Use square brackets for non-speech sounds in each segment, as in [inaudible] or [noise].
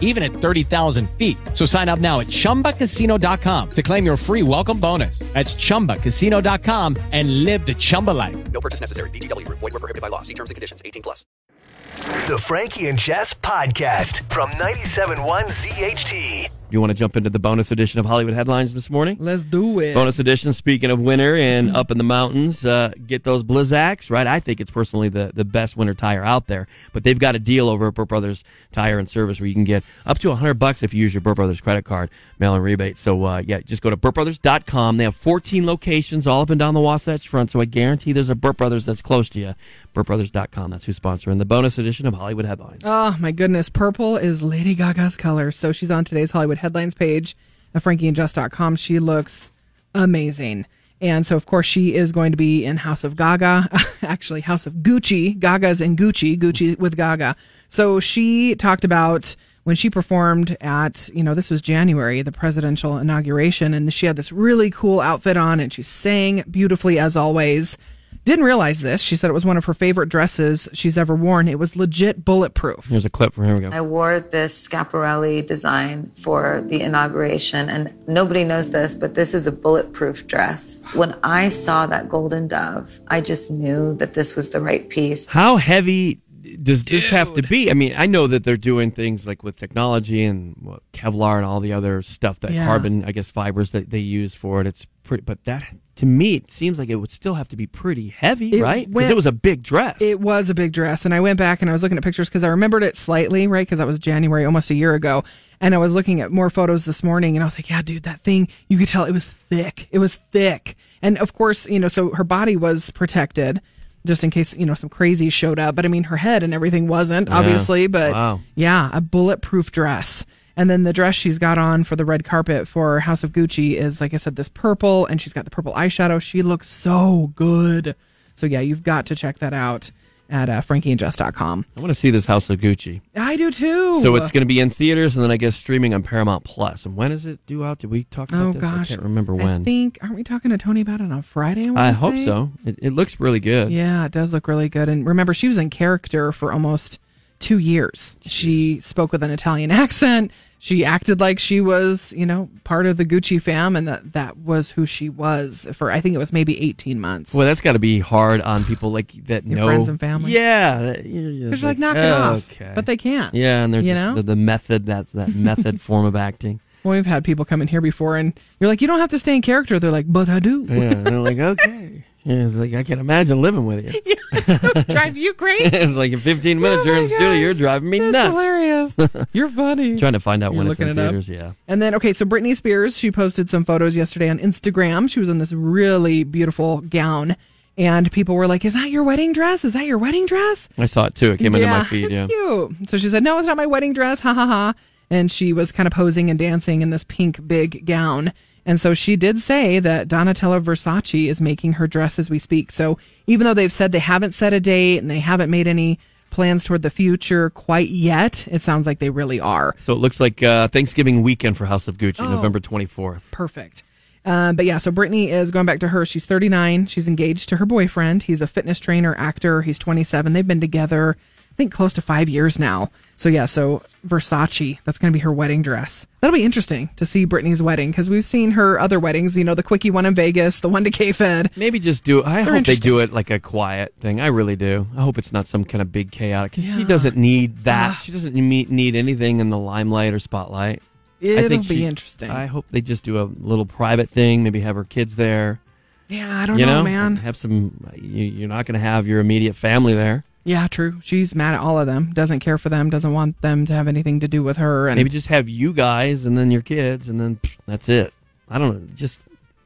even at 30,000 feet. So sign up now at chumbacasino.com to claim your free welcome bonus. That's chumbacasino.com and live the Chumba life. No purchase necessary. VGW Group. Void were prohibited by law. See terms and conditions. 18 plus. The Frankie and Jess podcast from 97.1 ZHT. You want to jump into the bonus edition of Hollywood Headlines this morning? Let's do it. Bonus edition, speaking of winter and up in the mountains, uh, get those Blizzaks, right? I think it's personally the, the best winter tire out there. But they've got a deal over at Burt Brothers Tire and Service where you can get up to 100 bucks if you use your Burt Brothers credit card, mail in rebate. So, uh, yeah, just go to BurtBrothers.com. They have 14 locations all up and down the Wasatch Front, so I guarantee there's a Burt Brothers that's close to you. BurtBrothers.com. That's who's sponsoring the bonus edition of Hollywood Headlines. Oh my goodness, purple is Lady Gaga's color. So she's on today's Hollywood headlines page at frankieandjess.com. She looks amazing. And so, of course, she is going to be in House of Gaga, [laughs] actually, House of Gucci. Gaga's in Gucci, Gucci with Gaga. So she talked about when she performed at, you know, this was January, the presidential inauguration, and she had this really cool outfit on and she sang beautifully as always. Didn't realize this. She said it was one of her favorite dresses she's ever worn. It was legit bulletproof. Here's a clip from here we go. I wore this Schiaparelli design for the inauguration, and nobody knows this, but this is a bulletproof dress. When I saw that golden dove, I just knew that this was the right piece. How heavy does this have to be? I mean, I know that they're doing things like with technology and what, Kevlar and all the other stuff that Yeah. carbon, I guess, fibers that they use for it. It's pretty, but that to me, it seems like it would still have to be pretty heavy, It right? Because it was a big dress. It was a big dress. And I went back and I was looking at pictures because I remembered it slightly, right? Because that was January, almost a year ago. And I was looking at more photos this morning and I was like, yeah, dude, that thing, you could tell it was thick. It was thick. And of course, you know, so her body was protected just in case, you know, some crazy showed up. But I mean, her head and everything wasn't, obviously. But Wow. yeah, a bulletproof dress. And then the dress she's got on for the red carpet for House of Gucci is, like I said, this purple, and she's got the purple eyeshadow. She looks so good. So yeah, you've got to check that out at uh, frankieandjess.com. I want to see this House of Gucci. I do too. So it's going to be in theaters and then I guess streaming on Paramount Plus. And when is it due out? Did we talk about oh this? gosh, I can't remember when. I think aren't we talking to Tony about it on Friday? wanna I hope so. It, it looks really good. Yeah, it does look really good. And remember, she was in character for almost two years. She spoke with an Italian [laughs] accent. She acted like she was, you know, part of the Gucci fam, and that that was who she was for. I think it was maybe eighteen months. Well, that's got to be hard on people like that Your know friends and family. Yeah, Because you're like, knock it oh, off, Okay. but they can't. Yeah, and they're you just know? the, the method. That's that [laughs] method form of acting. Well, we've had people come in here before, and you're like, you don't have to stay in character. They're like, but I do. Yeah, and they're like, [laughs] okay. Yeah, it's like I can imagine living with you. [laughs] [laughs] Drive you [laughs] crazy. it's like in 15 minutes Oh you're in my studio, you're driving me That's nuts. hilarious. You're funny. Trying to find out You're when it's in looking it up? theaters. Yeah. And then, okay, so Britney Spears, she posted some photos yesterday on Instagram. She was in this really beautiful gown. And people were like, Is that your wedding dress? Is that your wedding dress? I saw it too. It came into my feed. Yeah. cute. So she said, No, it's not my wedding dress. Ha ha ha. And she was kind of posing and dancing in this pink big gown. And so she did say that Donatella Versace is making her dress as we speak. So even though they've said they haven't set a date and they haven't made any plans toward the future quite yet, it sounds like they really are. So it looks like uh, Thanksgiving weekend for House of Gucci, Oh. November 24th. Perfect. Uh, but yeah, so Britney is going back to her. She's 39. She's engaged to her boyfriend. He's a fitness trainer, actor. He's 27. They've been together, I think, close to five years now. So yeah, so Versace, that's going to be her wedding dress. That'll be interesting to see Britney's wedding because we've seen her other weddings. You know, the quickie one in Vegas, the one to K-Fed. Maybe just do it. I hope they do it like a quiet thing. I really do. I hope it's not some kind of big chaotic. Because she doesn't need that. Ah. she doesn't need, need anything in the limelight or spotlight. I It'll think be she- interesting. I hope they just do a little private thing. Maybe have her kids there. yeah, I don't you know, know, man. Have some. You, you're not going to have your immediate family there. Yeah, true. She's mad at all of them. Doesn't care for them. Doesn't want them to have anything to do with her. And Maybe just have you guys and then your kids, and then pff, that's it. I don't know. Just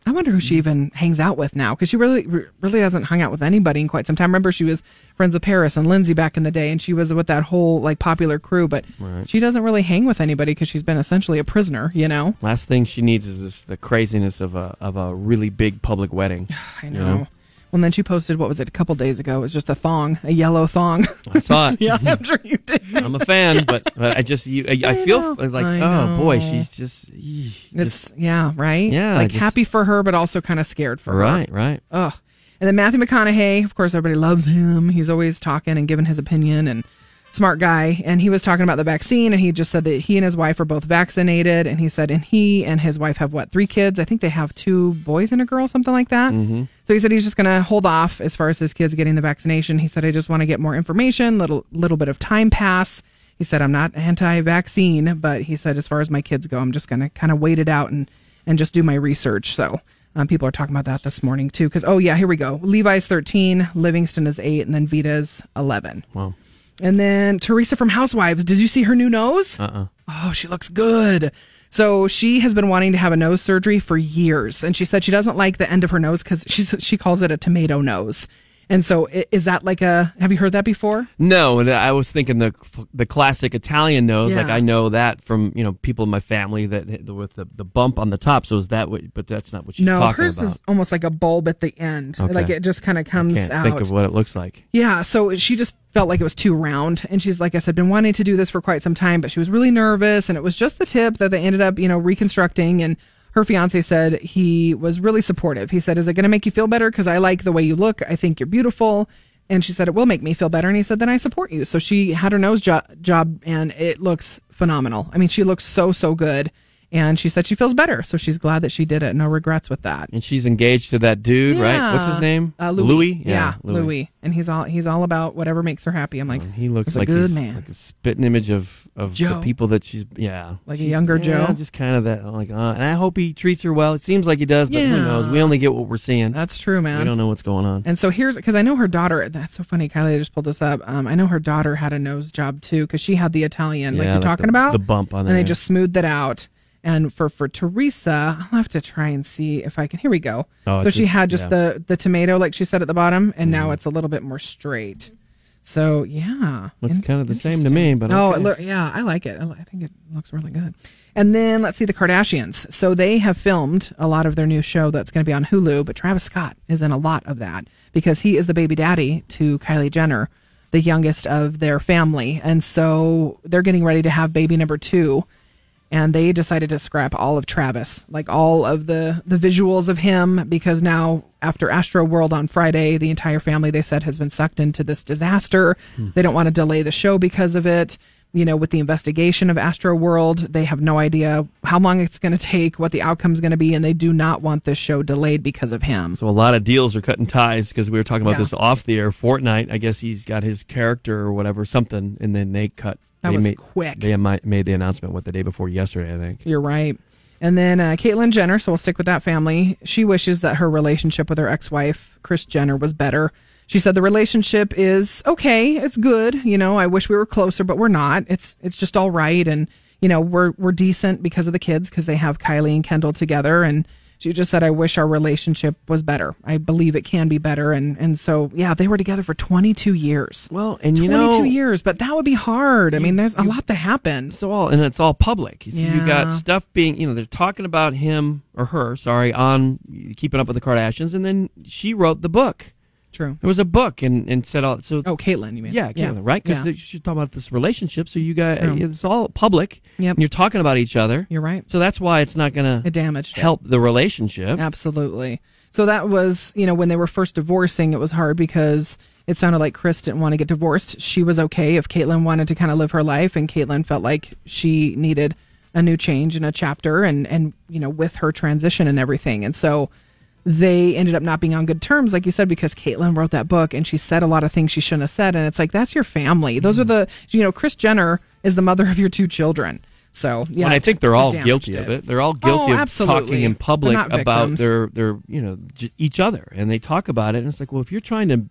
I wonder who she mm. even hangs out with now because she really, really hasn't hung out with anybody in quite some time. Remember, she was friends with Paris and Lindsay back in the day, and she was with that whole like popular crew. But she doesn't really hang with anybody because she's been essentially a prisoner. You know. last thing she needs is the craziness of a of a really big public wedding. [sighs] I You know. Know? Well, and then she posted what was it a couple days ago? It was just a thong, a yellow thong. I saw [laughs] it. yeah, mm-hmm. I'm sure you did. I'm a fan, but, but I just you, I, I, I feel know. like I oh boy, she's just, It's just yeah, right. Yeah, like just- happy for her, but also kind of scared for her. right, right. Ugh. And then Matthew McConaughey, of course, everybody loves him. He's always talking and giving his opinion and smart guy. And he was talking about the vaccine and he just said that he and his wife are both vaccinated. And he said, and he and his wife have what, three kids? I think they have two boys and a girl, something like that. Mm-hmm. So he said he's just going to hold off as far as his kids getting the vaccination. He said, I just want to get more information, little, little bit of time pass. He said, I'm not anti vaccine, but he said, as far as my kids go, I'm just going to kind of wait it out and, and just do my research. So um, people are talking about that this morning too. Because, oh, yeah, here we go. Levi's 13, Livingston is 8, and then Vida's 11. Wow. And then Teresa from Housewives. Did you see her new nose? Uh-uh. Oh, she looks good. So she has been wanting to have a nose surgery for years, and she said she doesn't like the end of her nose because she's she calls it a tomato nose. And so, is that like a? Have you heard that before? No, and I was thinking the the classic Italian nose. Like I know that from you know people in my family that with the, the bump on the top. So is that what? But that's not what she's no, talking hers about. is almost like a bulb at the end. Okay. Like it just kind of comes out. think of what it looks like. Yeah, so she just felt like it was too round. And she's like I said, been wanting to do this for quite some time, but she was really nervous. And it was just the tip that they ended up, you know, reconstructing. And her fiance said he was really supportive. He said, Is it going to make you feel better? Because I like the way you look. I think you're beautiful. And she said, It will make me feel better. And he said, Then I support you. So she had her nose jo- job and it looks phenomenal. I mean, she looks so, so good. And she said she feels better. So she's glad that she did it. No regrets with that. And she's engaged to that dude, right? What's his name? Uh, Louis. Yeah, Louis. And he's all he's all about whatever makes her happy. I'm like, He looks like a good man. like a spitting image of of Joe. the people that she's yeah, Like a younger yeah, Joe? Just kind of that like, uh, and I hope he treats her well. It seems like he does, but who knows? We only get what we're seeing. That's true, man. we don't know what's going on. And so here's because I know her daughter. That's so funny. Kylie just pulled this up. Um, I know her daughter had a nose job too because she had the Italian, like Yeah, you're like talking the- about, the bump on and they just smoothed it out. And for for Teresa, I'll have to try and see if I can. Here we go. Oh, so she just- had just yeah. Mm-hmm. the the tomato, like she said at the bottom, and now it's a little bit more straight. So yeah, Looks In- kind of the same to me, but oh, okay. look, yeah, I like it. I I think it looks really good. And then let's see the Kardashians. So they have filmed a lot of their new show that's going to be on Hulu, but Travis Scott is in a lot of that because he is the baby daddy to Kylie Jenner, the youngest of their family. And so they're getting ready to have baby number two. And they decided to scrap all of Travis, like all of the the visuals of him, because now after Astro World on Friday, the entire family they said has been sucked into this disaster. Hmm. They don't want to delay the show because of it you know, with the investigation of Astro World, they have no idea how long it's going to take, what the outcome's going to be, and they do not want this show delayed because of him. So a lot of deals are cutting ties because we were talking about Yeah. this off the air. Fortnite, I guess he's got his character or whatever, something, and then they cut. That they was made, quick. They made the announcement what the day before yesterday, I think. You're right. And then uh, Caitlyn Jenner, so we'll stick with that family. She wishes that her relationship with her ex wife, Kris Jenner, was better. She said the relationship is okay, it's good. You know, I wish we were closer, but we're not. It's it's just all right, and you know we're we're decent because of the kids because they have Kylie and Kendall together. And she just said, I wish our relationship was better. I believe it can be better. And and so yeah, they were together for 22 years. Well, and you 22 know, years, but that would be hard. I mean, there's a lot that happened. it's all and it's all public. You, see, you got stuff being, you know, they're talking about him or her, sorry, on Keeping Up with the Kardashians, and then she wrote the book. True. There was a book and and said all so. Oh, Caitlyn, you mean? Yeah, Caitlyn, right? Because Yeah. she's talking about this relationship. So you got True. it's all public. Yep. And you're talking about each other. You're right. So that's why it's not going to damage help the relationship. Absolutely. So that was, you know, when they were first divorcing, it was hard because it sounded like Kris didn't want to get divorced. She was okay if Caitlyn wanted to kind of live her life, and Caitlyn felt like she needed a new change and a chapter, and and you know, with her transition and everything, and so they ended up not being on good terms, like you said, because Caitlyn wrote that book and she said a lot of things she shouldn't have said, and it's like that's your family. Those are hmm. the, you know, Kris Jenner is the mother [laughs] of your two children. So yeah, and I think they're all guilty of it. They're all guilty Oh, guilty of absolutely. talking in public about their their you know j- each other, and they talk about it. And it's like, well, if you're trying to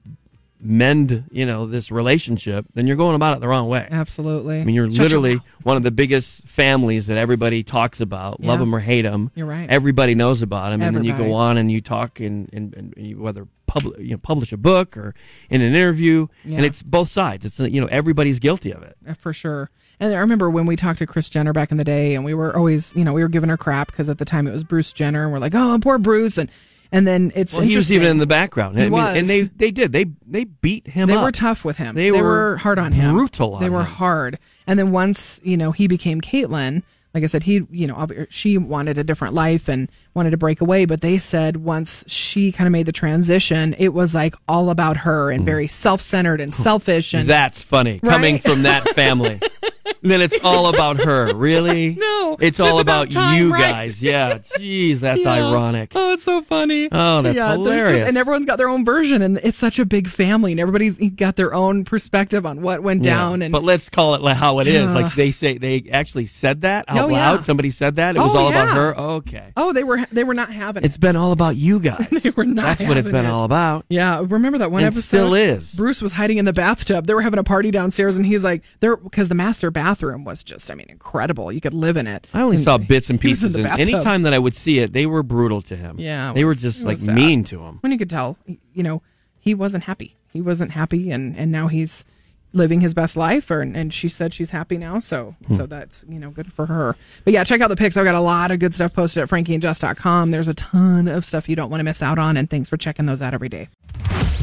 mend you know this relationship, then you're going about it the wrong way. Absolutely. I mean, you're Shut literally one of the biggest families that everybody talks about, love them or hate them. You're right. Everybody knows about them, and then you go on and you talk and, and, and you, whether public you know publish a book or in an interview, Yeah. and it's both sides. It's you know everybody's guilty of it. Uh, for sure. And I remember when we talked to Kris Jenner back in the day, and we were always, you know, we were giving her crap because at the time it was Bruce Jenner, and we're like, oh, poor Bruce, and And then it's Well, he was even in the background. I He mean, was. and they they did they they beat him. They up. were tough with him. They They, were were, hard on him. brutal on They were him. hard. And then once you know he became Caitlyn, like I said, he you know she wanted a different life and wanted to break away. But they said once she kind of made the transition, it was like all about her and hmm. very self centered and selfish. And That's funny coming from that family. [laughs] then it's all about her. [laughs] Really? No, It's all about, about time, you right? guys. Yeah. Jeez, that's Yeah. ironic. Oh, it's so funny. Oh, that's there's hilarious. and everyone's got their own version, and it's such a big family, and everybody's got their own perspective on what went down. And but let's call it how it is. Yeah. Like they say, they actually said that out Oh, yeah. loud. Somebody said that. It was Oh, all about yeah. her. Okay. oh, they were they were not having It's it. been all about you guys. [laughs] They were not That's what it's been it. all about. Yeah, remember that one And episode? still is. Bruce was hiding in the bathtub. They were having a party downstairs, and he's like, "There," because the master bathroom was just, I mean, incredible. You could live in it. I only And saw [laughs] bits and he in pieces, the and bathtub. anytime that I would see it, they were brutal to him. Yeah, it they were just like sad. mean to him. when you could tell, you know, he wasn't happy. He wasn't happy, and and now he's living his best life. Or and she said she's happy now, so Hmm. so that's you know good for her. But yeah, check out the pics. I've got a lot of good stuff posted at frankieandjess.com. There's a ton of stuff you don't want to miss out on, and thanks for checking those out every day.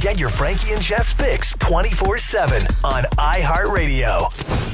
Get your Frankie and Jess fix 24 7 on iHeartRadio.